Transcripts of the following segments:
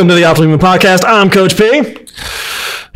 Welcome to the Optimal Podcast. I'm Coach P.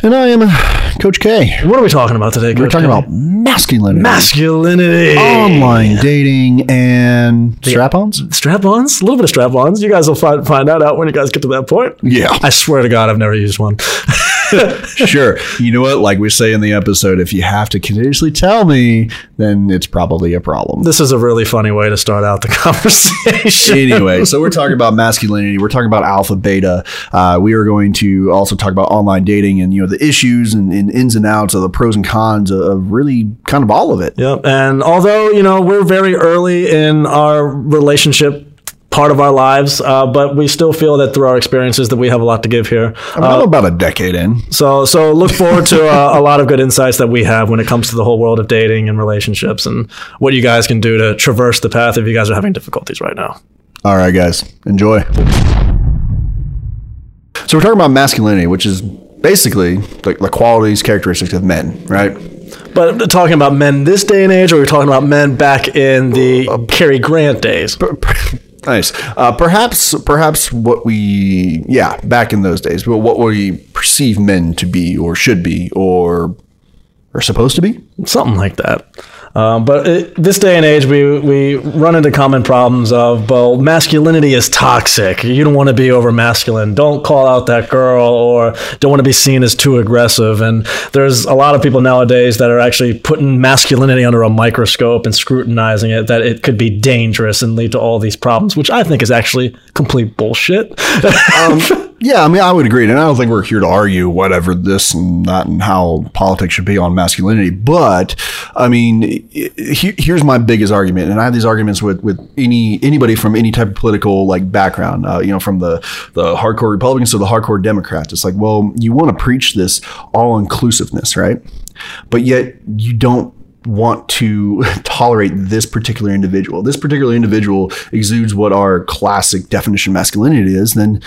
And I am uh, Coach K. What are we talking about today? We're talking K? about masculinity, masculinity, online dating, and strap-ons. strap-ons. A little bit of strap-ons. You guys will find find that out when you guys get to that point. Yeah, I swear to God, I've never used one. sure. You know what? Like we say in the episode, if you have to continuously tell me, then it's probably a problem. This is a really funny way to start out the conversation. anyway, so we're talking about masculinity. We're talking about alpha, beta. Uh, we are going to also talk about online dating and you know the issues and, and ins and outs of the pros and cons of, of really kind of all of it. Yep. And although you know we're very early in our relationship part of our lives, uh, but we still feel that through our experiences that we have a lot to give here. I mean, I'm about a decade in. So, so look forward to uh, a lot of good insights that we have when it comes to the whole world of dating and relationships, and what you guys can do to traverse the path if you guys are having difficulties right now. All right, guys, enjoy. So we're talking about masculinity, which is basically the, the qualities, characteristics of men, right? But talking about men this day and age, or we're talking about men back in the Cary Grant days. Nice. Uh, perhaps, perhaps what we, yeah, back in those days, but what we perceive men to be, or should be, or are supposed to be. something like that. Um, but it, this day and age, we we run into common problems of well, masculinity is toxic. You don't want to be over masculine. Don't call out that girl, or don't want to be seen as too aggressive. And there's a lot of people nowadays that are actually putting masculinity under a microscope and scrutinizing it. That it could be dangerous and lead to all these problems, which I think is actually complete bullshit. Um, yeah, I mean, I would agree, and I don't think we're here to argue whatever this and that and how politics should be on masculinity. But I mean, he, here's my biggest argument, and I have these arguments with with any anybody from any type of political like background. Uh, you know, from the the hardcore Republicans to the hardcore Democrats. It's like, well, you want to preach this all inclusiveness, right? But yet you don't want to tolerate this particular individual. This particular individual exudes what our classic definition of masculinity is, then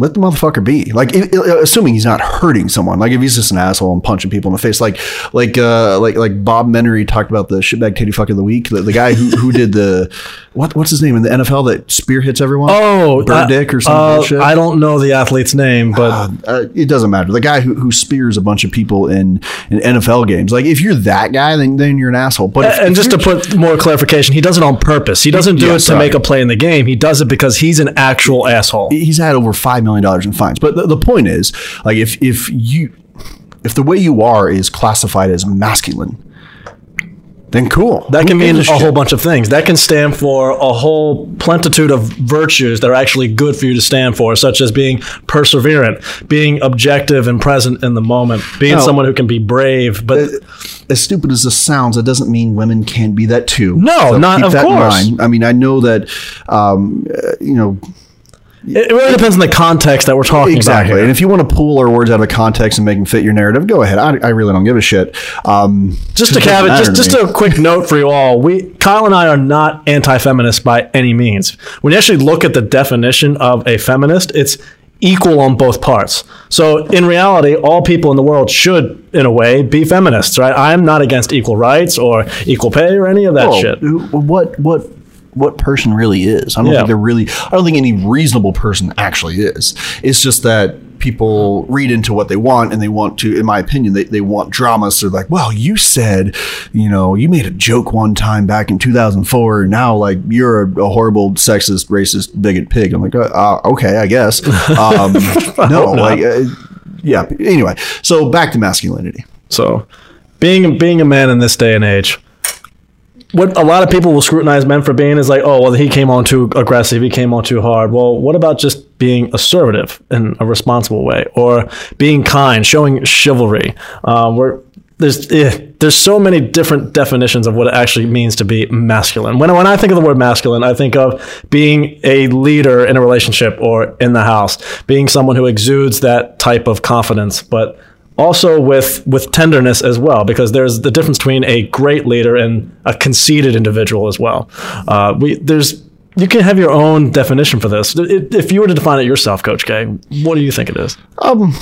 let the motherfucker be. Like, assuming he's not hurting someone. Like, if he's just an asshole and punching people in the face, like, like, uh, like, like Bob Menery talked about the shitbag titty fuck of the week. The, the guy who, who did the what what's his name in the NFL that spear hits everyone? Oh, Bird uh, Dick or some uh, bullshit. I don't know the athlete's name, but uh, it doesn't matter. The guy who, who spears a bunch of people in, in NFL games. Like, if you're that guy, then then you're an asshole. But if, and if just to put more clarification, he does it on purpose. He doesn't do Yeah, it to sorry. make a play in the game. He does it because he's an actual asshole. he's had over five million dollars in fines. But the, the point is, like, if if you if the way you are is classified as masculine, then cool. That can mean a whole bunch of things. That can stand for a whole plentitude of virtues that are actually good for you to stand for, such as being perseverant, being objective and present in the moment, being No. someone who can be brave. But As stupid as this sounds, it doesn't mean women can't be that too. No, not- keep of course. mind. I mean, I know that, um, uh, you know, it, really depends on the context that we're talking about. exactly. And if you want to pull our words out of context and make them fit your narrative, go ahead. I, I really don't give a shit. Um, Just a caveat, just just a quick note for you all. We Kyle and I are not anti-feminist by any means. When you actually look at the definition of a feminist, it's equal on both parts. So in reality, all people in the world should, in a way, be feminists, right? I'm not against equal rights or equal pay or any of that Well, shit. What what what person really is? I don't Yeah. think they're really. I don't think any reasonable person actually is. It's just that people read into what they want, and they want to. In my opinion, they, they want drama. So they're like, well, you said, you know, you made a joke one time back in 2004, and now like you're a, a horrible, sexist, racist, bigot pig. I'm like, uh, uh, okay, I guess. Um, no, like, uh, yeah. Anyway, so back to masculinity. So, being being a man in this day and age, what a lot of people will scrutinize men for being is like, oh, well, he came on too aggressive, he came on too hard. Well, what about just being assertive in a responsible way, or being kind, showing chivalry? Um, where there's eh, there's so many different definitions of what it actually means to be masculine. When when I think of the word masculine, I think of being a leader in a relationship or in the house, being someone who exudes that type of confidence, but also with with tenderness as well, because there's the difference between a great leader and a conceited individual as well. Uh, we there's you can have your own definition for this. If you were to define it yourself, Coach K, what do you think it is? Um,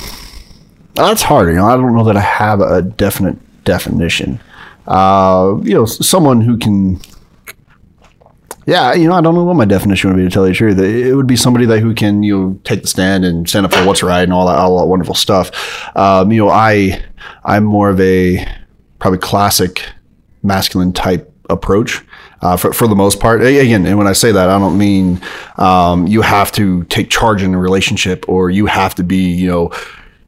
that's hard. You know, I don't know that I have a definite definition. Uh, you know, someone who can Yeah, you know, I don't know what my definition would be to tell you the truth. It would be somebody that who can you know take the stand and stand up for what's right and all that all that wonderful stuff. Um, you know, I I'm more of a probably classic masculine type approach. Uh, for, for the most part, again, and when I say that, I don't mean um, you have to take charge in a relationship or you have to be, you know,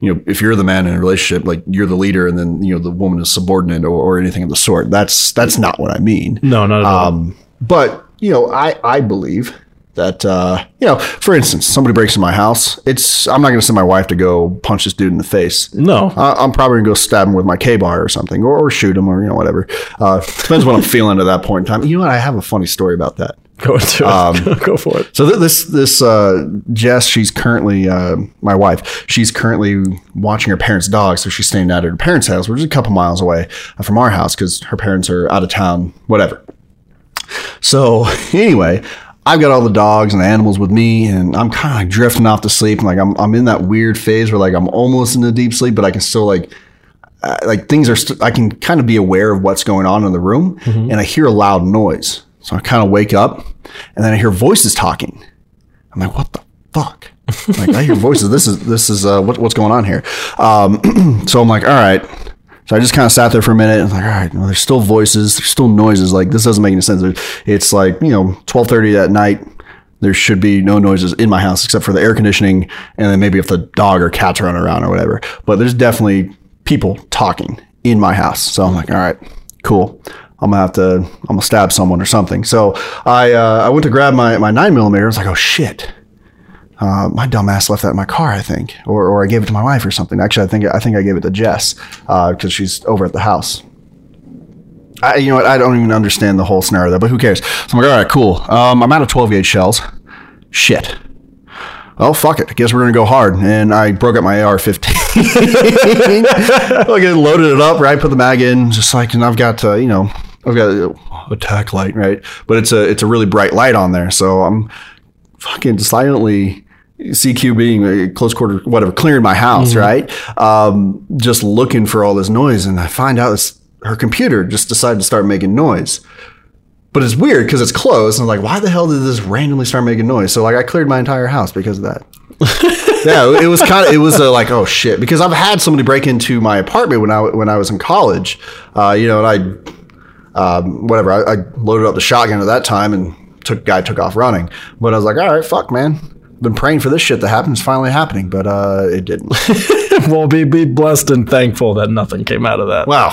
you know, if you're the man in a relationship, like you're the leader, and then you know the woman is subordinate or, or anything of the sort. That's that's not what I mean. No, not at all. Um, but you know, I I believe that uh, you know, for instance, somebody breaks in my house. It's I'm not going to send my wife to go punch this dude in the face. no. I, I'm probably gonna go stab him with my Ka-Bar or something, or, or shoot him, or you know whatever. Uh, depends what I'm feeling at that point in time. You know what? I have a funny story about that. Go into it. Go for it. So th- this this uh, Jess, she's currently uh, my wife. She's currently watching her parents' dog, so she's staying out at her parents' house, which is a couple miles away from our house because her parents are out of town. Whatever. So anyway, I've got all the dogs and the animals with me, and I'm kind of like drifting off to sleep. And like I'm I'm in that weird phase where like I'm almost in a deep sleep, but I can still like uh, like things are. St- I can kind of be aware of what's going on in the room, and I hear a loud noise. So I kind of wake up, and then I hear voices talking. I'm like, what the fuck? like I hear voices. This is this is uh, what, what's going on here. Um, so I'm like, all right. So I just kind of sat there for a minute. and like, all right, well, there's still voices, there's still noises. Like this doesn't make any sense. It's like you know, 12:30 at night. There should be no noises in my house except for the air conditioning, and then maybe if the dog or cat's running around or whatever. But there's definitely people talking in my house. So I'm like, all right, cool. I'm gonna have to, I'm gonna stab someone or something. So I, uh, I went to grab my, my nine millimeter. I was like, oh shit. Uh, my dumbass left that in my car, I think, or, or I gave it to my wife or something. Actually, I think I think I gave it to Jess because she's over at the house. I, you know what? I don't even understand the whole scenario that, but who cares? So I'm like, all right, cool. Um, I'm out of 12 gauge shells. Shit. Well, fuck it. I guess we're gonna go hard. And I broke up my AR-15. like, I loaded it up, right? Put the mag in, just like, and I've got, uh, you know, I've got a attack light, right? But it's a it's a really bright light on there, so I'm fucking silently CQ being a close quarter, whatever, clearing my house, right? Um, just looking for all this noise, and I find out it's her computer just decided to start making noise. But it's weird because it's closed, and I'm like, why the hell did this randomly start making noise? So like, I cleared my entire house because of that. yeah, it was kind of it was uh, like oh shit because I've had somebody break into my apartment when I when I was in college, uh, you know, and I um, whatever. I, I loaded up the shotgun at that time and took guy took off running. But I was like, all right, fuck, man. Been praying for this shit to happen. It's finally happening, but uh, it didn't. well, be be blessed and thankful that nothing came out of that. wow,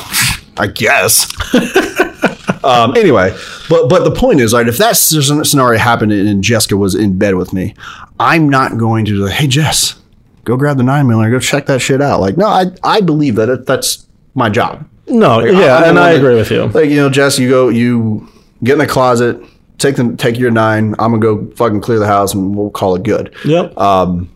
I guess. um, anyway, but but the point is, right? If that scenario happened and Jessica was in bed with me, I'm not going to. Say, Hey, Jess, go grab the nine millimeter. Go check that shit out. Like, no, I I believe that it, that's my job. no, I'm yeah, and I that- agree with you. Like you know, Jess, you go, you get in the closet, take them, take your nine. I'm gonna go fucking clear the house, and we'll call it good. Yep. Um,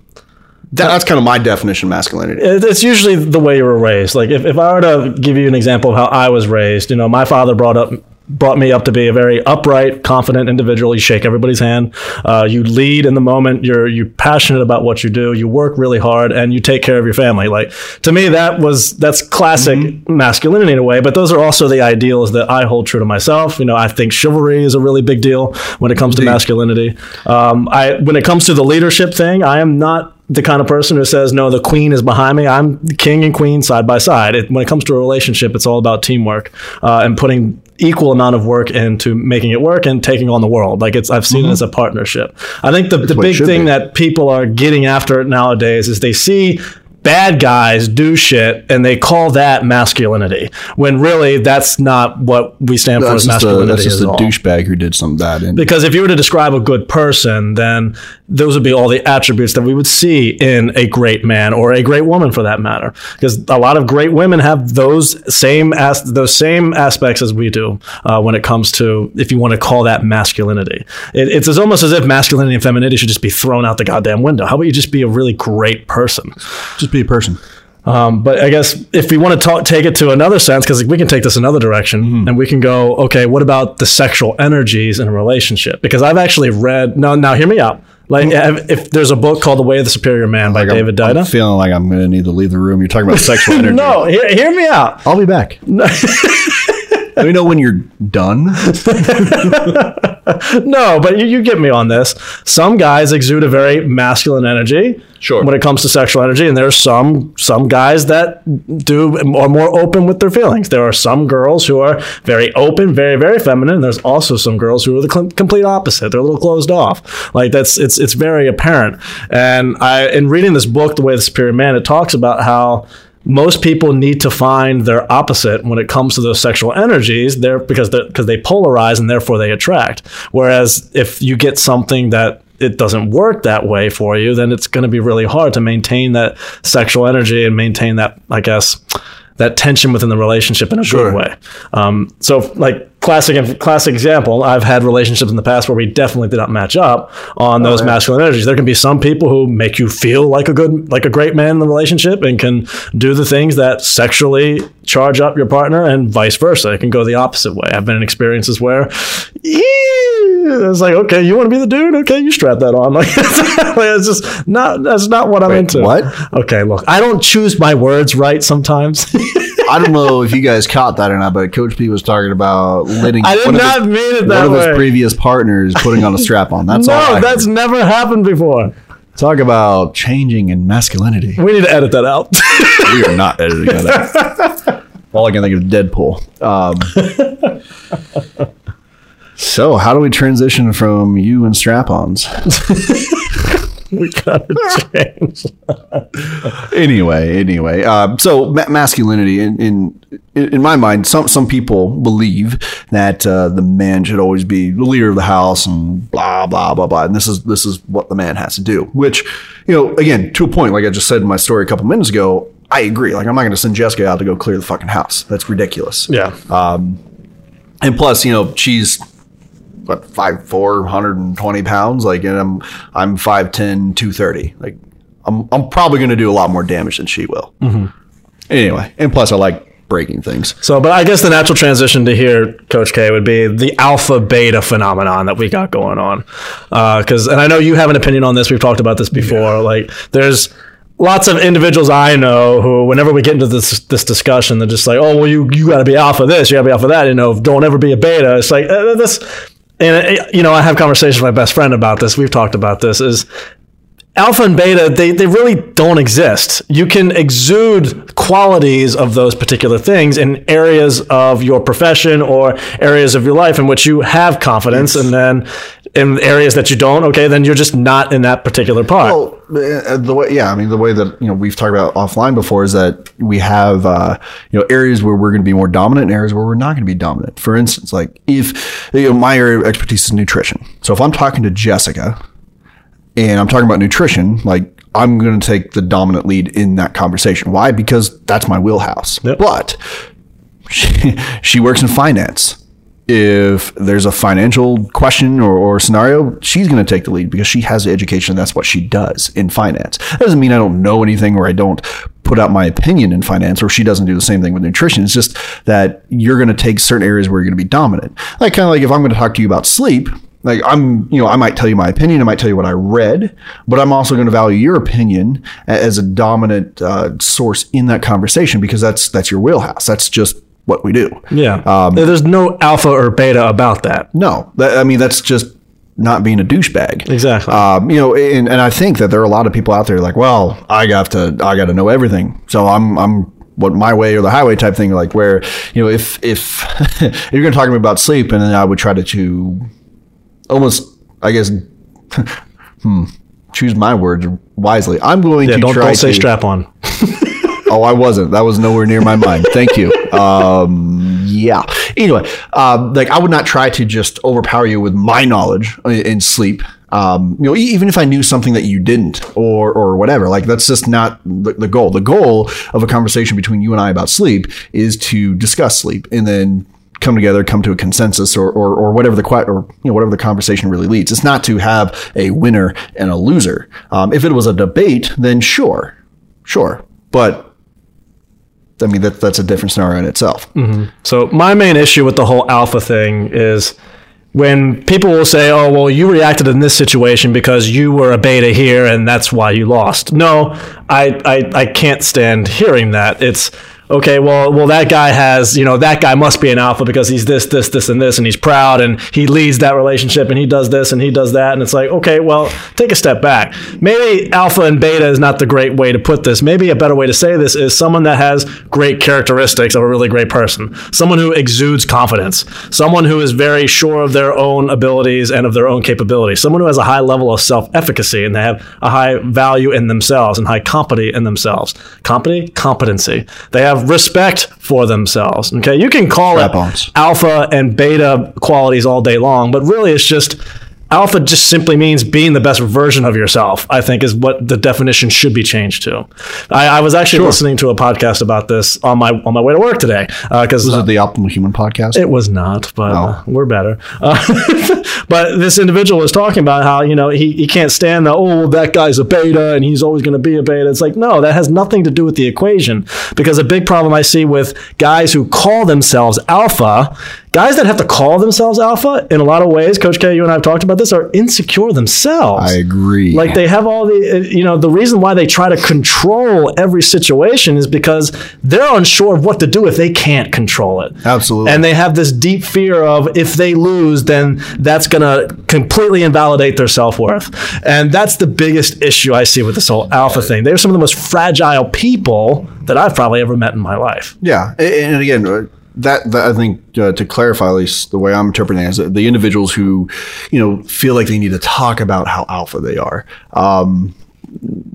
that, that's kind of my definition of masculinity. It's usually the way you were raised. Like if, if I were to give you an example of how I was raised, you know, my father brought up brought me up to be a very upright, confident individual. You shake everybody's hand. Uh, you lead in the moment. You're you passionate about what you do. You work really hard and you take care of your family. Like to me, that was that's classic masculinity in a way. But those are also the ideals that I hold true to myself. You know, I think chivalry is a really big deal when it comes to masculinity. Um, I when it comes to the leadership thing, I am not the kind of person who says no the queen is behind me i'm king and queen side by side it, when it comes to a relationship it's all about teamwork uh, and putting equal amount of work into making it work and taking on the world. Like it's i've seen it as a partnership. I think the, the big thing be. that people are getting after nowadays is they see bad guys do shit and they call that masculinity when really that's not what we stand for as just a, masculinity that's just a douchebag who did some bad. Because if you were to describe a good person, then those would be all the attributes that we would see in a great man or a great woman, for that matter. Because a lot of great women have those same as those same aspects as we do uh, when it comes to, if you want to call that masculinity. It, it's as almost as if masculinity and femininity should just be thrown out the goddamn window. How about you just be a really great person? just be a person. Um, but I guess if we want to talk, take it to another sense, because we can take this another direction, and we can go, okay, what about the sexual energies in a relationship? Because I've actually read. No, now hear me out. Like, if, if there's a book called The Way of the Superior Man by Like, David I'm, I'm feeling like I'm going to need to leave the room. You're talking about sexual energy. No, hear, hear me out. I'll be back. Let me know when you're done. no, but you, you get me on this. Some guys exude a very masculine energy. Sure. When it comes to sexual energy, and there's some some guys that do are more open with their feelings. There are some girls who are very open, very very feminine. And there's also some girls who are the cl- complete opposite. They're a little closed off. Like that's it's it's very apparent. And I in reading this book, The Way the Superior Man, it talks about how most people need to find their opposite when it comes to those sexual energies there because they because they polarize and therefore they attract whereas if you get something that it doesn't work that way for you then it's going to be really hard to maintain that sexual energy and maintain that i guess that tension within the relationship in a Sure. good way um, so like classic classic example i've had relationships in the past where we definitely did not match up on oh, those yeah. masculine energies. There can be some people who make you feel like a good like a great man in the relationship and can do the things that sexually charge up your partner and vice versa. It can go the opposite way. I've been in experiences where it's like okay you want to be the dude? Okay you strap that on. Like it's just not that's not what i'm into. what? okay look i don't choose my words right sometimes I don't know if you guys caught that or not, but Coach P was talking about letting I did one of not his, mean it one that of his previous partners putting on a strap on. That's all. no that's never happened before talk about changing in masculinity. we need to edit that out we are not editing that out. All I can think of is Deadpool. Um, so, how do we transition from you and strap-ons? we gotta change anyway, anyway, um, so ma- masculinity in, in in my mind, some some people believe that uh, the man should always be the leader of the house and blah blah blah blah, and this is this is what the man has to do. Which, you know, again, to a point, like I just said in my story a couple minutes ago, I agree. Like I'm not going to send Jessica out to go clear the fucking house. That's ridiculous. yeah Um, And plus, you know, she's what five four hundred and twenty pounds. Like, and I'm I'm 5'10", 230. Like, I'm I'm probably going to do a lot more damage than she will. Anyway, and plus, I like breaking things. So, but I guess the natural transition to here, Coach K, would be the alpha beta phenomenon that we got going on. Because, and I know you have an opinion on this. We've talked about this before. Like, there's lots of individuals I know who, whenever we get into this this discussion, they're just like, "Oh, well, you you got to be alpha this, you got to be alpha that." You know, don't ever be a beta. It's like uh, this. And uh, you know, I have conversations with my best friend about this. We've talked about this. Is alpha and beta they, they really don't exist. You can exude qualities of those particular things in areas of your profession or areas of your life in which you have confidence and then in areas that you don't okay then you're just not in that particular part. Well, uh, the way, yeah, I mean, the way that you know we've talked about offline before is that we have uh, you know areas where we're going to be more dominant, and areas where we're not going to be dominant. For instance, like if you know my area of expertise is nutrition, so if I'm talking to Jessica and I'm talking about nutrition, like I'm going to take the dominant lead in that conversation. Why? Because that's my wheelhouse. Yep. But she, she works in finance. If there's a financial question or, or scenario, she's going to take the lead because she has the education. That's what she does in finance. That doesn't mean I don't know anything or I don't put out my opinion in finance or she doesn't do the same thing with nutrition. It's just that you're going to take certain areas where you're going to be dominant. Like kind of like if I'm going to talk to you about sleep, like I'm, you know, I might tell you my opinion, I might tell you what I read, but I'm also going to value your opinion as a dominant uh, source in that conversation because that's that's your wheelhouse. That's just what we do. yeah Um, there's no alpha or beta about that No, that, I mean that's just not being a douchebag. Exactly. Um, you know, and, and I think that there are a lot of people out there like, well, I got to, I got to know everything, so I'm, I'm what my way or the highway type thing. Like where, you know, if if, if you're going to talk to me about sleep, and then I would try to, to almost, I guess, hmm, choose my words wisely. I'm going yeah to don't, try don't say to, strap on Oh, I wasn't. That was nowhere near my mind. Thank you. Um, yeah. Anyway, um, like I would not try to just overpower you with my knowledge in sleep. Um, you know, even if I knew something that you didn't, or or whatever, like that's just not the, the goal. The goal of a conversation between you and I about sleep is to discuss sleep, and then come together, come to a consensus, or or, or whatever the or you know whatever the conversation really leads. It's not to have a winner and a loser. Um, if it was a debate, then sure, sure, but I mean, that, that's a different scenario in itself. So my main issue with the whole alpha thing is when people will say, "Oh, well, you reacted in this situation because you were a beta here, and that's why you lost." No, I I, I can't stand hearing that. It's okay, well, well, that guy has, you know, that guy must be an alpha because he's this, this, this, and this, and he's proud, and he leads that relationship, and he does this, and he does that, and it's like, okay, well, take a step back. Maybe alpha and beta is not the great way to put this. Maybe a better way to say this is someone that has great characteristics of a really great person, someone who exudes confidence, someone who is very sure of their own abilities and of their own capabilities, someone who has a high level of self-efficacy, and they have a high value in themselves and high competency in themselves. Competence, competency. They have respect for themselves. Okay, you can call it alpha and beta qualities all day long, but really it's just alpha just simply means being the best version of yourself. I think is what the definition should be changed to. I, I was actually listening to a podcast about this on my on my way to work today uh, because Is it uh, the Optimal Human podcast? it was not, but Oh. uh, we're better. Uh, But this individual was talking about how you know he, he can't stand the oh that guy's a beta and he's always going to be a beta. It's like no, that has nothing to do with the equation because a big problem I see with guys who call themselves alpha, guys that have to call themselves alpha in a lot of ways. Coach K, you and I have talked about this are insecure themselves. I agree. Like they have all the, uh, you know, the reason why they try to control every situation is because they're unsure of what to do if they can't control it. Absolutely. And they have this deep fear of if they lose, then that's going to completely invalidate their self worth. And that's the biggest issue I see with this whole alpha thing. They're some of the most fragile people that I've probably ever met in my life. Yeah, and again, uh, that, that I think uh, to clarify at least the way I'm interpreting it is that the individuals who, you know, feel like they need to talk about how alpha they are. Um,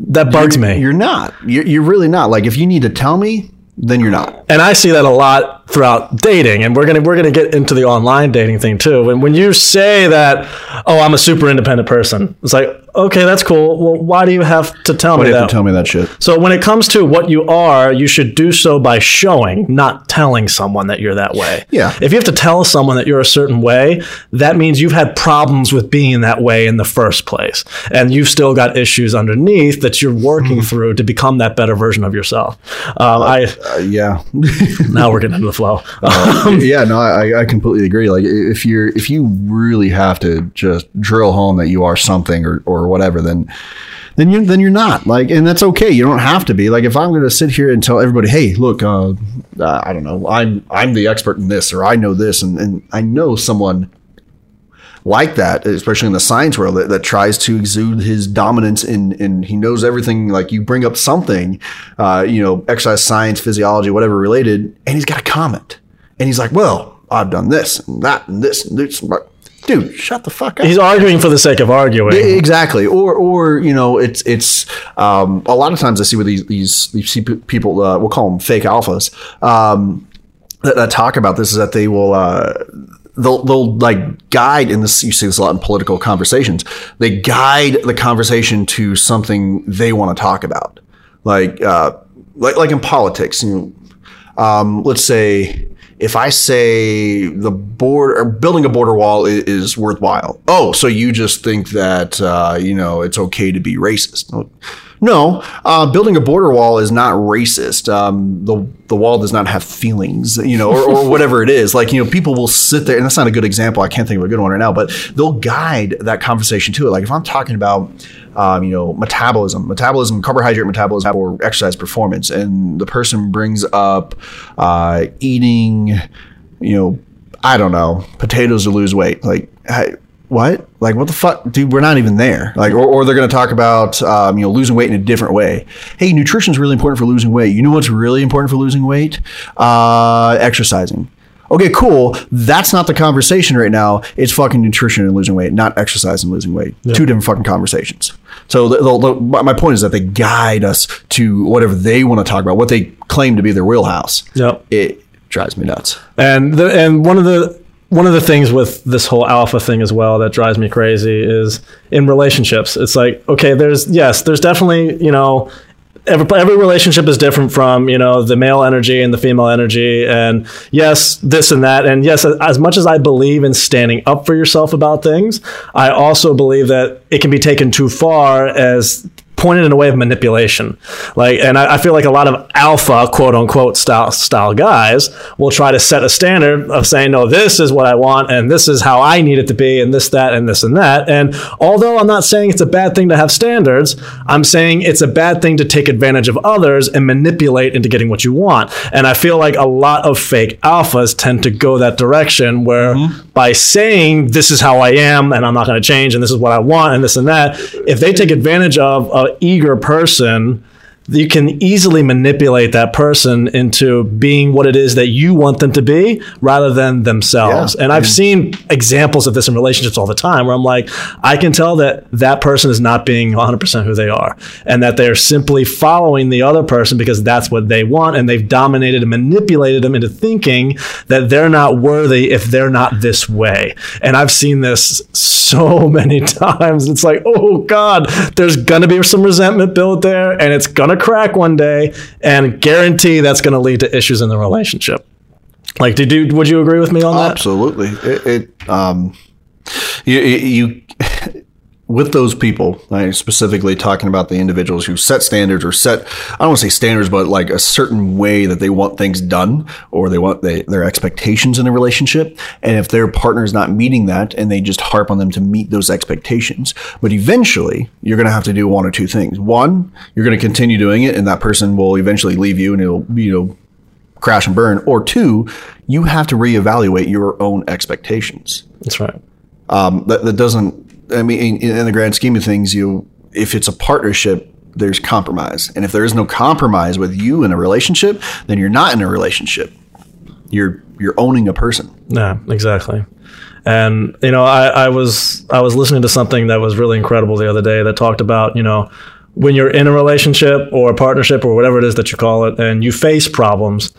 That bugs me. You're not. You're, you're really not. Like if you need to tell me, then you're not. and I see that a lot throughout dating, and we're gonna we're gonna get into the online dating thing too. And when you say that, oh, I'm a super independent person, it's like, okay, that's cool. Well, why do you have to tell Why me do you that? have to tell me that shit? so when it comes to what you are, you should do so by showing, not telling someone that you're that way. Yeah. If you have to tell someone that you're a certain way, that means you've had problems with being that way in the first place, and you've still got issues underneath that you're working through to become that better version of yourself. Um, I Uh, yeah. now we're getting into the flow. yeah, no, I, I completely agree. Like if you're if you really have to just drill home that you are something or, or whatever, then then you then you're not. Like and that's okay. You don't have to be. Like if I'm gonna sit here and tell everybody, hey, look, uh, uh, I don't know, I'm I'm the expert in this or I know this and, and I know someone like that, especially in the science world, that, that tries to exude his dominance in, in he knows everything. Like you bring up something, uh, you know, exercise science, physiology, whatever related, and he's got a comment, and he's like, "Well, I've done this and that and this and this." Dude, shut the fuck up. He's arguing for the sake of arguing. Exactly, or or you know, it's it's um, a lot of times I see with these these, these see people uh, we'll call them fake alphas um, that, that talk about this is that they will uh, they'll they'll like guide in this you see this a lot in political conversations. They guide the conversation to something they want to talk about. Like uh, like like in politics you know, um, let's say if I say the border or building a border wall is, is worthwhile, oh, so you just think that uh, you know it's okay to be racist? No, uh, building a border wall is not racist. Um, the the wall does not have feelings, you know, or, or whatever it is. Like you know, people will sit there, and that's not a good example. I can't think of a good one right now, but they'll guide that conversation to it. Like if I'm talking about um, you know, metabolism, metabolism, carbohydrate metabolism, or exercise performance, and the person brings up uh, eating, you know, I don't know, potatoes to lose weight. Like, hey, what? Like, what the fuck, dude? We're not even there. Like, or, or they're going to talk about, um, you know, losing weight in a different way. Hey, nutrition is really important for losing weight. You know what's really important for losing weight? Uh, exercising. Okay, cool. That's not the conversation right now. It's fucking nutrition and losing weight, not exercise and losing weight. Two different fucking conversations. So the, the, the- my my point is that they guide us to whatever they want to talk about, what they claim to be their wheelhouse. Yep. It drives me nuts. And the and one of the one of the things with this whole alpha thing as well that drives me crazy is in relationships. It's like okay, there's yes, there's definitely you know. Every, every relationship is different from you know the male energy and the female energy and yes this and that and yes as much as i believe in standing up for yourself about things i also believe that it can be taken too far as pointed in a way of manipulation. Like, and I, I feel like a lot of alpha, quote unquote, style style guys will try to set a standard of saying, no, this is what I want, and this is how I need it to be, and this, that, and this and that. And although I'm not saying it's a bad thing to have standards, I'm saying it's a bad thing to take advantage of others and manipulate into getting what you want. And I feel like a lot of fake alphas tend to go that direction where mm-hmm. by saying this is how I am and I'm not going to change and this is what I want and this and that, if they take advantage of an eager person, you can easily manipulate that person into being what it is that you want them to be rather than themselves. Yeah. And I've mm. seen examples of this in relationships all the time where I'm like, I can tell that that person is not being 100% who they are and that they're simply following the other person because that's what they want. And they've dominated and manipulated them into thinking that they're not worthy if they're not this way. And I've seen this so many times. It's like, oh God, there's going to be some resentment built there and it's going to crack one day and guarantee that's going to lead to issues in the relationship. Like, did you, would you agree with me on that? Absolutely. It, it um, you, you with those people, I specifically talking about the individuals who set standards or set, I don't want to say standards, but like a certain way that they want things done or they want they, their expectations in a relationship. And if their partner is not meeting that and they just harp on them to meet those expectations, but eventually you're going to have to do one or two things. One, you're going to continue doing it and that person will eventually leave you and it'll, you know, crash and burn. Or two, you have to reevaluate your own expectations That's right. um, that, that doesn't. I mean, in, the grand scheme of things, you if it's a partnership, there's compromise, and if there is no compromise with you in a relationship, then you're not in a relationship. You're you're owning a person. Yeah, exactly. And you know, I, I was I was listening to something that was really incredible the other day that talked about you know when you're in a relationship or a partnership or whatever it is that you call it, and you face problems.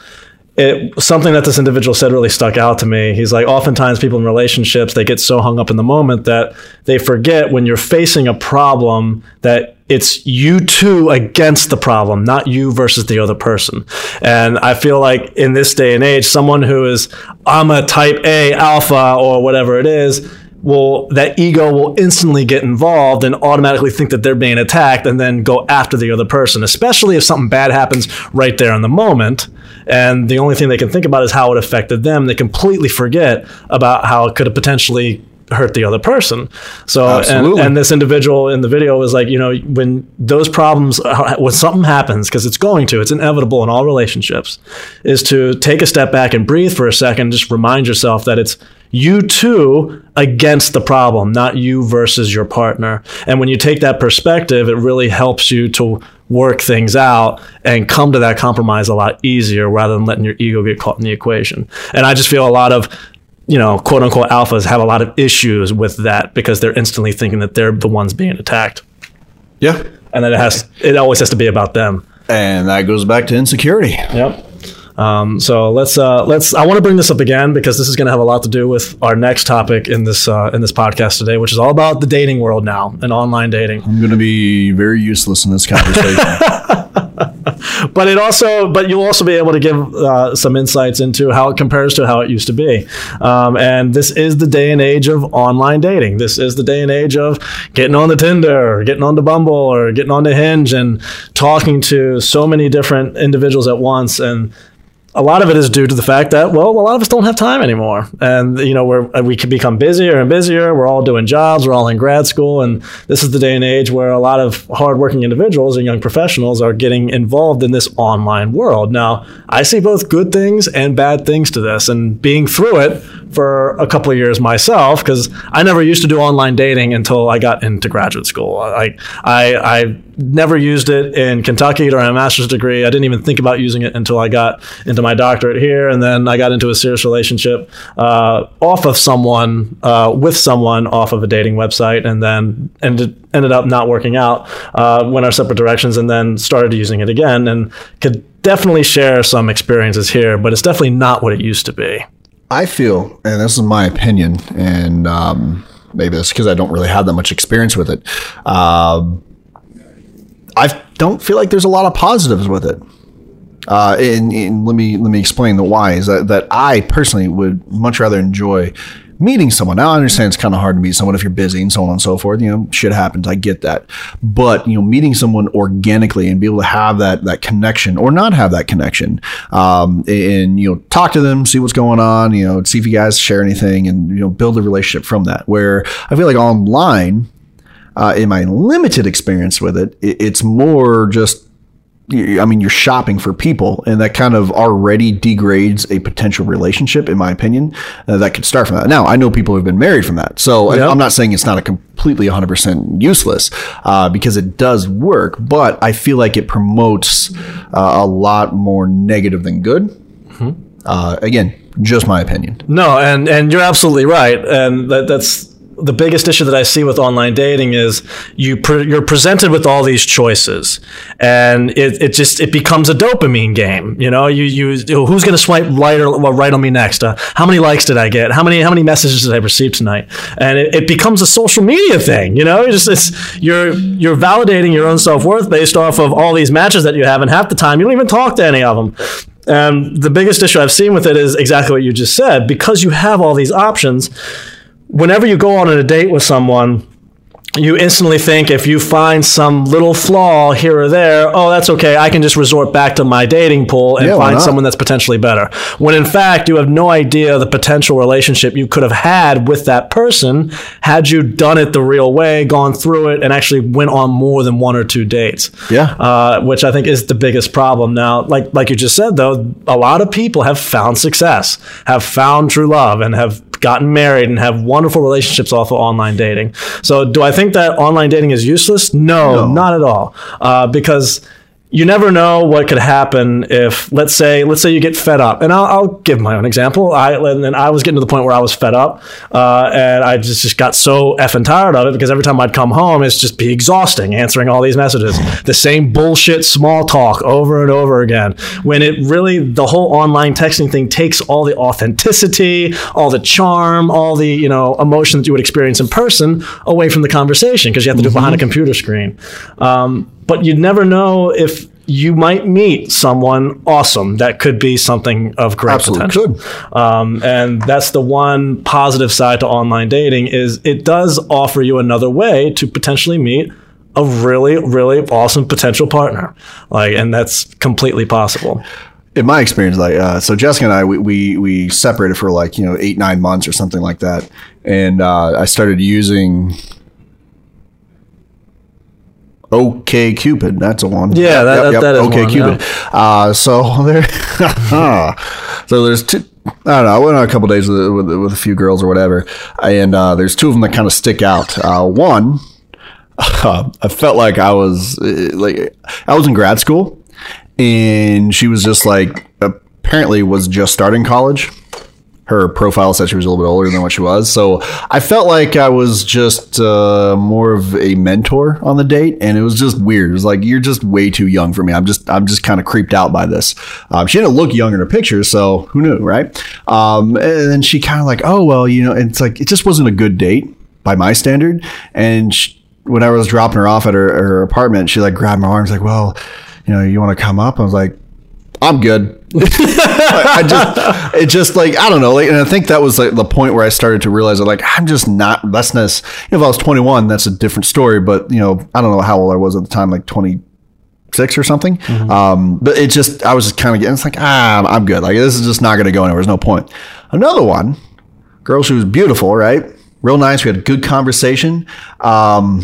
It something that this individual said really stuck out to me. He's like, oftentimes people in relationships they get so hung up in the moment that they forget when you're facing a problem that it's you two against the problem, not you versus the other person. And I feel like in this day and age, someone who is, I'm a type A alpha or whatever it is, will that ego will instantly get involved and automatically think that they're being attacked and then go after the other person, especially if something bad happens right there in the moment. And the only thing they can think about is how it affected them. They completely forget about how it could have potentially hurt the other person. So, and, and this individual in the video was like, you know, when those problems, uh, when something happens, because it's going to, it's inevitable in all relationships, is to take a step back and breathe for a second, just remind yourself that it's you two against the problem, not you versus your partner. And when you take that perspective, it really helps you to work things out and come to that compromise a lot easier rather than letting your ego get caught in the equation. And I just feel a lot of you know, quote unquote alphas have a lot of issues with that because they're instantly thinking that they're the ones being attacked. Yeah, And then it has it always has to be about them. and that goes back to insecurity. Yep. Um, so let's uh, let's. I want to bring this up again because this is going to have a lot to do with our next topic in this uh, in this podcast today, which is all about the dating world now and online dating. I'm going to be very useless in this conversation. But it also, but you'll also be able to give uh, some insights into how it compares to how it used to be. Um, and this is the day and age of online dating. This is the day and age of getting on the Tinder, or getting on the Bumble, or getting on the Hinge, and talking to so many different individuals at once. And a lot of it is due to the fact that well a lot of us don't have time anymore. And you know we're, uh, we can become busier and busier. We're all doing jobs. We're all in grad school. And this is the day and age where a lot of hardworking individuals and young professionals are getting involved in this online world. Now i see both good things and bad things to this. And being through it for a couple of years myself because i never used to do online dating until i got into graduate school i i, I never used it in Kentucky during a master's degree. I didn't even think about using it until I got into my doctorate here, and then I got into a serious relationship uh, off of someone uh, with someone off of a dating website, and then ended ended up not working out. Uh, went our separate directions, and then started using it again, and could definitely share some experiences here, but it's definitely not what it used to be. I feel, and this is my opinion, and um, maybe it's because I don't really have that much experience with it. Um, I don't feel like there's a lot of positives with it. Uh, and, and let me let me explain the why. Is that that I personally would much rather enjoy meeting someone. Now I understand it's kind of hard to meet someone if you're busy and so on and so forth. You know, shit happens. I get that. But, you know, meeting someone organically and be able to have that, that connection or not have that connection, um, and, you know, talk to them, see what's going on, you know, see if you guys share anything and, you know, build a relationship from that. Where I feel like online, uh, in my limited experience with it, it it's more just I mean, you're shopping for people, and that kind of already degrades a potential relationship, in my opinion. Uh, that could start from that. Now, I know people who've been married from that, so Yep. I'm not saying it's not a completely 100% useless uh, because it does work, but I feel like it promotes uh, a lot more negative than good. Mm-hmm. Uh, again, just my opinion. No, and and you're absolutely right, and that, that's the biggest issue that I see with online dating is you pre- you're presented with all these choices, and it, it just it becomes a dopamine game. You know, you you who's going to swipe right or well, right on me next? Uh, how many likes did I get? How many how many messages did I receive tonight? And it, it becomes a social media thing. You know, you just it's you're you're validating your own self worth based off of all these matches that you have, and half the time you don't even talk to any of them. And the biggest issue I've seen with it is exactly what you just said. Because you have all these options, whenever you go on a date with someone, you instantly think if you find some little flaw here or there, oh, that's okay. I can just resort back to my dating pool and Yeah, find someone that's potentially better. When in fact, you have no idea the potential relationship you could have had with that person had you done it the real way, gone through it, and actually went on more than one or two dates Yeah. uh, which I think is the biggest problem. Now, like like you just said, though, a lot of people have found success, have found true love, and have gotten married and have wonderful relationships off of online dating. So, do I think that online dating is useless? No, No. not at all. Uh, because you never know what could happen if let's say let's say you get fed up. And i'll, I'll give my own example. I and i was getting to the point where i was fed up uh, and i just, just got so effing tired of it because every time i'd come home it's just be exhausting answering all these messages. The same bullshit small talk over and over again. When it really the whole online texting thing takes all the authenticity all the charm all the you know emotion that you would experience in person away from the conversation because you have to do it behind a computer screen. Um, but you'd never know if you might meet someone awesome that could be something of great Absolutely potential. Um, and that's the one positive side to online dating is it does offer you another way to potentially meet a really, really awesome potential partner. Like, and that's completely possible. in my experience, like uh, so, Jessica and I, we, we we separated for like you know eight nine months or something like that, and uh, I started using OK Cupid. That's a one. Yeah, that- that- that is OK one, Cupid. Uh, so there, so there's two. I don't know. I went on a couple days with, with with a few girls or whatever, and uh, there's two of them that kind of stick out. Uh, one, I felt like I was uh, like I was in grad school, and she was just like apparently was just starting college. Her profile said she was a little bit older than what she was, so I felt like I was just uh, more of a mentor on the date, and it was just weird. It was like you're just way too young for me. I'm just I'm just kind of creeped out by this. Um, she didn't look young in her picture, so who knew, right? Um, and then she kind of like, oh well, you know, it's like it just wasn't a good date by my standard, and. She, when I was dropping her off at her, her apartment, she like grabbed my arms, like, "Well, you know, you want to come up?" I was like, "I'm good." I just, it just like I don't know, like, and I think that was like the point where I started to realize that like I'm just not. That's not. You know, if I was 21, that's a different story. But you know, I don't know how old I was at the time, like 26 or something. Um, but it just, I was just kind of getting. It's like ah, I'm, I'm good. Like this is just not going to go anywhere. There's no point. Another one, girl, she was beautiful, right? Real nice. We had a good conversation. Um,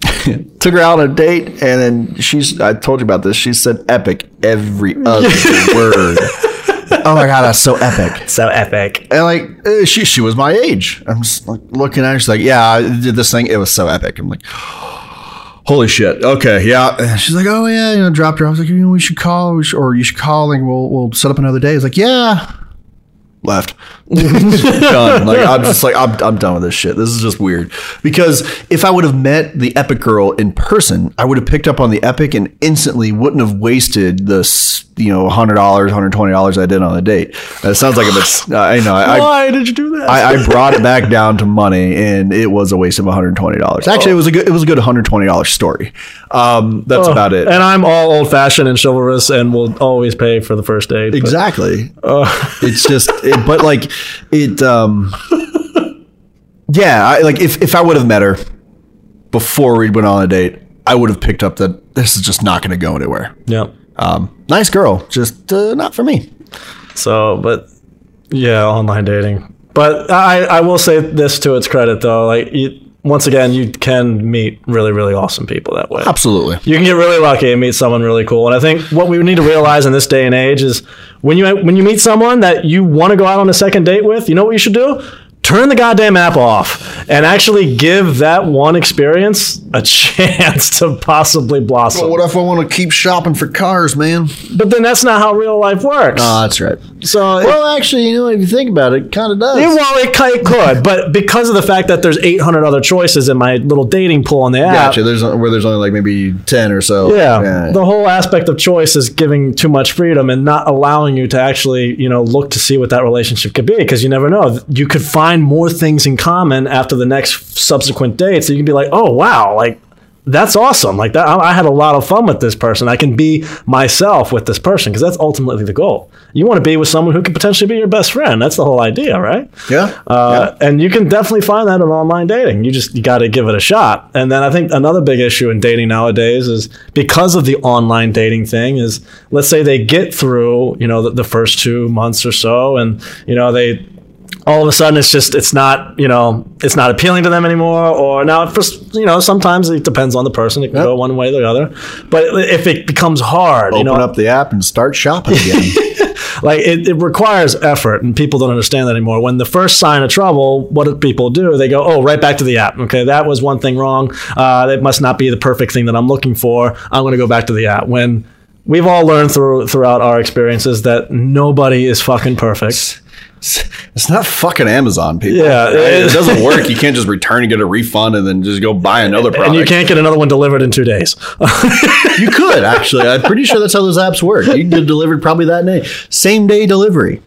took her out on a date, and then she's. I told you about this. She said epic every other word. Oh my god, that's so epic. So epic. And like uh, she, she was my age. I'm just like looking at her. She's like, yeah, I did this thing. It was so epic. I'm like, holy shit. Okay, yeah. And she's like, oh yeah, you know, dropped her. I was like, you know, we should call, we should, or you should call, and we'll we'll set up another day. It's like, yeah. Left. done. Like I'm just like I'm, I'm done with this shit. This is just weird. Because if I would have met the epic girl in person, I would have picked up on the epic and instantly wouldn't have wasted this, you know, hundred dollars, hundred twenty dollars I did on the date. That sounds like a bit. I know. I, Why did you do that? I, I brought it back down to money, and it was a waste of one hundred twenty dollars. Actually, it was a good. It was a good one hundred twenty dollars story. Um, that's about it. and I'm all old fashioned and chivalrous and will always pay for the first date. but- Exactly. it's just, it, but like it um yeah I, like if, if i would have met her before we went on a date i would have picked up that this is just not going to go anywhere Yeah. um nice girl just uh, not for me So, but yeah, online dating. But I, I will say this to its credit though, like you, once again, you can meet really, really awesome people that way. absolutely You can get really lucky and meet someone really cool. And I think what we need to realize in this day and age is when you when you meet someone that you want to go out on a second date with, you know what you should do? Turn the goddamn app off and actually give that one experience a chance to possibly blossom. what if i want to keep shopping for cars man but then that's not how real life works. oh that's right so well actually you know if you think about it it kind of does Yeah, well, it, ki- it could, but because of the fact that there's 800 other choices in my little dating pool on the app, Gotcha. There's where there's only like maybe ten or so. yeah, the whole aspect of choice is giving too much freedom and not allowing you to actually, you know, look to see what that relationship could be because you never know. You could find more things in common after the next subsequent date, so you can be like, oh wow, like that's awesome. Like that, I, I had a lot of fun with this person. I can be myself with this person because that's ultimately the goal. You want to be with someone who could potentially be your best friend. That's the whole idea, right? yeah. Uh, And you can definitely find that in online dating. You just you got to give it a shot. And then I think another big issue in dating nowadays is because of the online dating thing is let's say they get through you know the, the first two months or so, and you know they all of a sudden it's just it's not you know it's not appealing to them anymore or now for you know sometimes it depends on the person. It can go one way or the other. But if it becomes hard you Open know up the app and start shopping again. like it, it requires effort and people don't understand that anymore. When the first sign of trouble what do people do? They go oh right back to the app. Okay that was one thing wrong. Uh, that must not be the perfect thing that i'm looking for. I'm going to go back to the app. When we've all learned through throughout our experiences that nobody is fucking perfect it's not fucking Amazon, people. Yeah, Right? it doesn't work. You can't just return and get a refund and then just go buy another product. and you can't get another one delivered in two days You could actually. I'm pretty sure that's how those apps work. You can get delivered probably that day, same day delivery.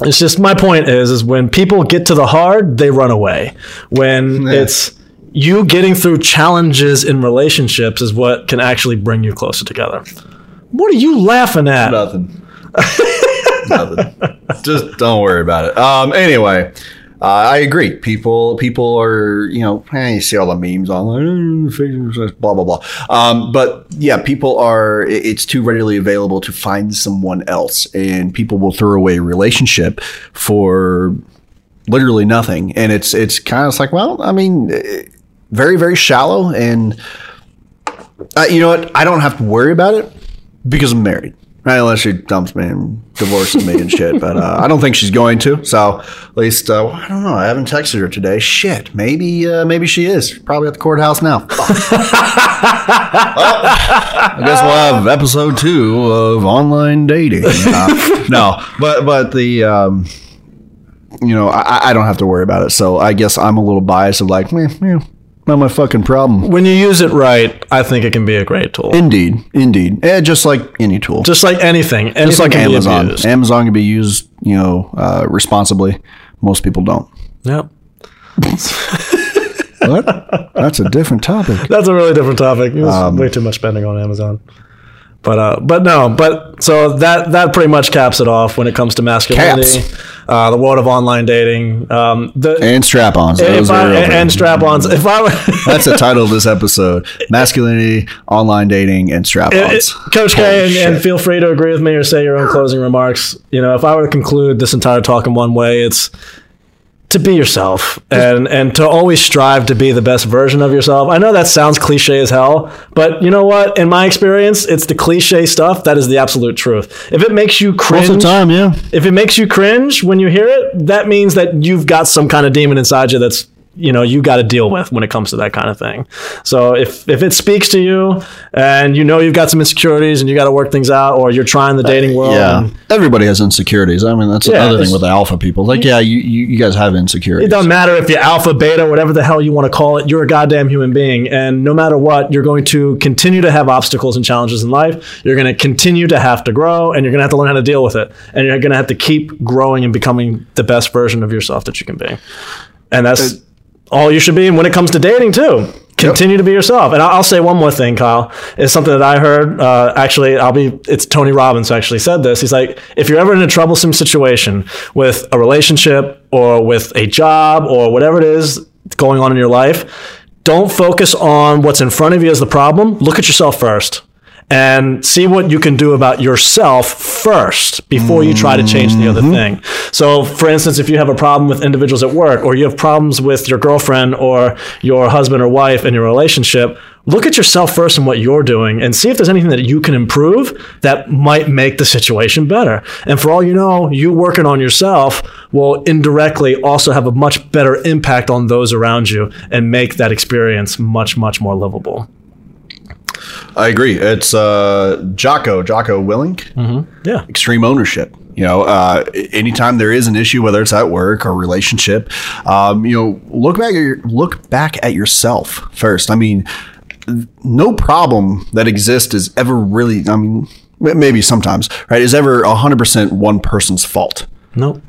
It's just my point is is when people get to the hard, they run away. When Yeah. it's you getting through challenges in relationships is what can actually bring you closer together. What are you laughing at? Nothing. Nothing. Just don't worry about it. Um. Anyway. Uh, I agree. People, people are, you know, eh, you see all the memes online, eh, blah blah blah. Um, but yeah, people are. It's too readily available to find someone else, and people will throw away a relationship for literally nothing. And it's it's kind of like, well, I mean, eh, very very shallow. And uh, you know what? I don't have to worry about it because I'm married. Right, unless she dumps me and divorces me and shit, but uh, I don't think she's going to. So at least uh, I don't know. I haven't texted her today. Shit, maybe uh, maybe she is. Probably at the courthouse now. Well, I guess we'll have episode two of online dating. Uh, no, but but the um, you know I, I don't have to worry about it. So I guess I'm a little biased of like, meh, meh, not my fucking problem. When you use it right, I think it can be a great tool. Indeed, indeed. Eh, just like any tool. just like anything, anything Just like Amazon. Amazon can be used, you know, uh, responsibly. Most people don't. Yep. What? That's a different topic. That's a really different topic. Um, way too much spending on Amazon. But uh, but no, but so that that pretty much caps it off when it comes to masculinity, uh, the world of online dating, um, the And strap-ons. That if was a I, and, and strap-ons. If I were That's the title of this episode: masculinity, online dating, and strap-ons. Coach Holy K, and, and feel free to agree with me or say your own closing remarks. You know, if I were to conclude this entire talk in one way, it's to be yourself and and to always strive to be the best version of yourself. I know that sounds cliche as hell, but you know what? In my experience, it's the cliche stuff that is the absolute truth. If it makes you Most cringe, of the time, yeah. if it makes you cringe when you hear it, that means that you've got some kind of demon inside you that's you know you got to deal with when it comes to that kind of thing. So if if it speaks to you and you know you've got some insecurities and you got to work things out, or you're trying the uh, dating world, Yeah, and everybody has insecurities. I mean, that's Yeah, another thing with the alpha people. Like, yeah, you, you, you guys have insecurities. it doesn't matter if you're alpha, beta, whatever the hell you want to call it. You're a goddamn human being, and no matter what, you're going to continue to have obstacles and challenges in life. You're going to continue to have to grow, and you're going to have to learn how to deal with it. And you're going to have to keep growing and becoming the best version of yourself that you can be. And that's all you should be. And when it comes to dating too, continue to be yourself. And I'll say one more thing, Kyle. Is something that I heard. Uh, actually, I'll be. It's Tony Robbins who actually said this. He's like, if you're ever in a troublesome situation with a relationship or with a job or whatever it is going on in your life, don't focus on what's in front of you as the problem. Look at yourself first and see what you can do about yourself first before you try to change the other mm-hmm. thing. So, for instance, if you have a problem with individuals at work, or you have problems with your girlfriend or your husband or wife in your relationship, look at yourself first and what you're doing and see if there's anything that you can improve that might make the situation better. And for all you know, you working on yourself will indirectly also have a much better impact on those around you and make that experience much, much more livable. I agree. It's uh, Jocko, Jocko Willink. Yeah. Extreme ownership. You know, uh, anytime there is an issue, whether it's at work or relationship, um, you know, look back at your, look back at yourself first. I mean, no problem that exists is ever really. I mean, maybe sometimes, right? Is ever hundred percent one person's fault. Nope.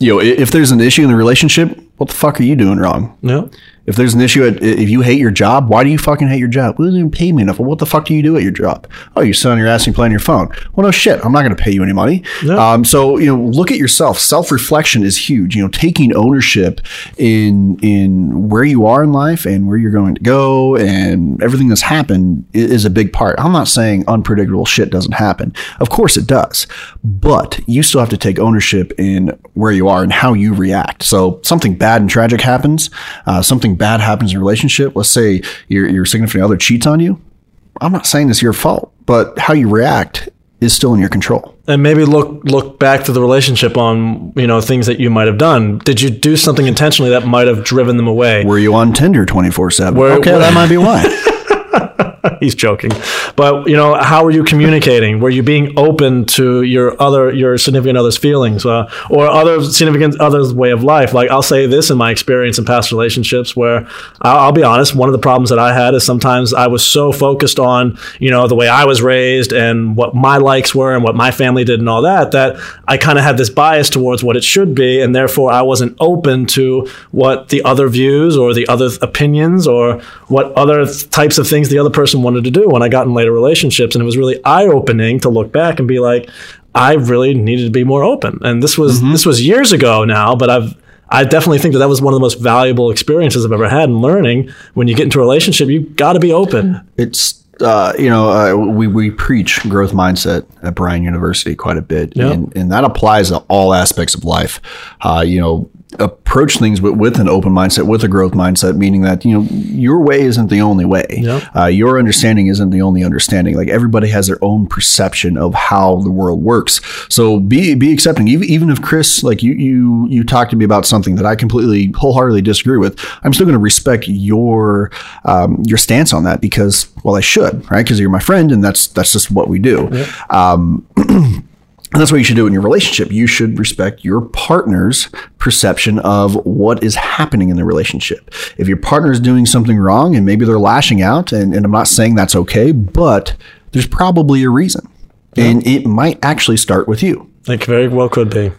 You know, if there's an issue in the relationship, what the fuck are you doing wrong? nope. If there's an issue, at, if you hate your job, why do you fucking hate your job? Well, you didn't pay me enough. Well, what the fuck do you do at your job? Oh, you sit on your ass and you play on your phone. Well, no shit. I'm not going to pay you any money. No. Um, so you know, look at yourself. Self reflection is huge. You know, taking ownership in in where you are in life and where you're going to go and everything that's happened is a big part. I'm not saying unpredictable shit doesn't happen. Of course it does, but you still have to take ownership in where you are and how you react. So something bad and tragic happens. Uh, something bad happens in a relationship. Let's say your your significant other cheats on you. I'm not saying it's your fault, but how you react is still in your control. and maybe look look back to the relationship on you know things that you might have done. Did you do something intentionally that might have driven them away? Were you on Tinder 24 7? Okay, where- that might be why. He's joking, but you know how were you communicating? Were you being open to your other your significant other's feelings uh, or other significant other's way of life? Like I'll say this in my experience in past relationships, where I'll, I'll be honest, one of the problems that I had is sometimes I was so focused on you know the way I was raised and what my likes were and what my family did and all that that I kind of had this bias towards what it should be, and therefore I wasn't open to what the other views or the other opinions or what other th- types of things the other person wanted to do when I got in later relationships. And it was really eye opening to look back and be like, I really needed to be more open. And this was this was years ago now, but I've I definitely think that that was one of the most valuable experiences I've ever had in learning. When you get into a relationship, you got to be open. it's uh, you know uh, we we preach growth mindset at Bryan University quite a bit, Yeah. and and that applies to all aspects of life. Uh, you know, approach things with, with an open mindset, with a growth mindset, meaning that you know your way isn't the only way. Yeah. Uh, your understanding isn't the only understanding. Like everybody has their own perception of how the world works. So be be accepting. Even even if Chris, like you you you talked to me about something that I completely wholeheartedly disagree with, I'm still going to respect your um, your stance on that because well I should right because you're my friend and that's that's just what we do. Um, and that's what you should do in your relationship. You should respect your partner's perception of what is happening in the relationship. If your partner is doing something wrong and maybe they're lashing out, and, and I'm not saying that's okay, but there's probably a reason. And it might actually start with you. It very well could be.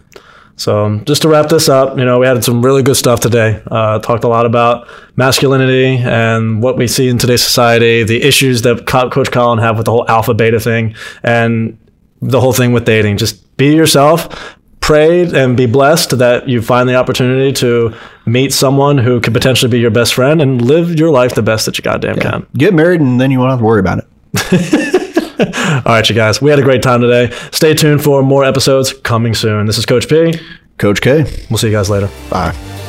So um, just to wrap this up, you know, we had some really good stuff today. Uh, talked a lot about masculinity and what we see in today's society, the issues that Co- Coach Colin have with the whole alpha beta thing, and the whole thing with dating. Just be yourself. Pray and be blessed that you find the opportunity to meet someone who could potentially be your best friend and live your life the best that you goddamn can. Get married and then you won't have to worry about it. All right, you guys. We had a great time today. Stay tuned for more episodes coming soon. This is Coach P. Coach K, We'll see you guys later. bye.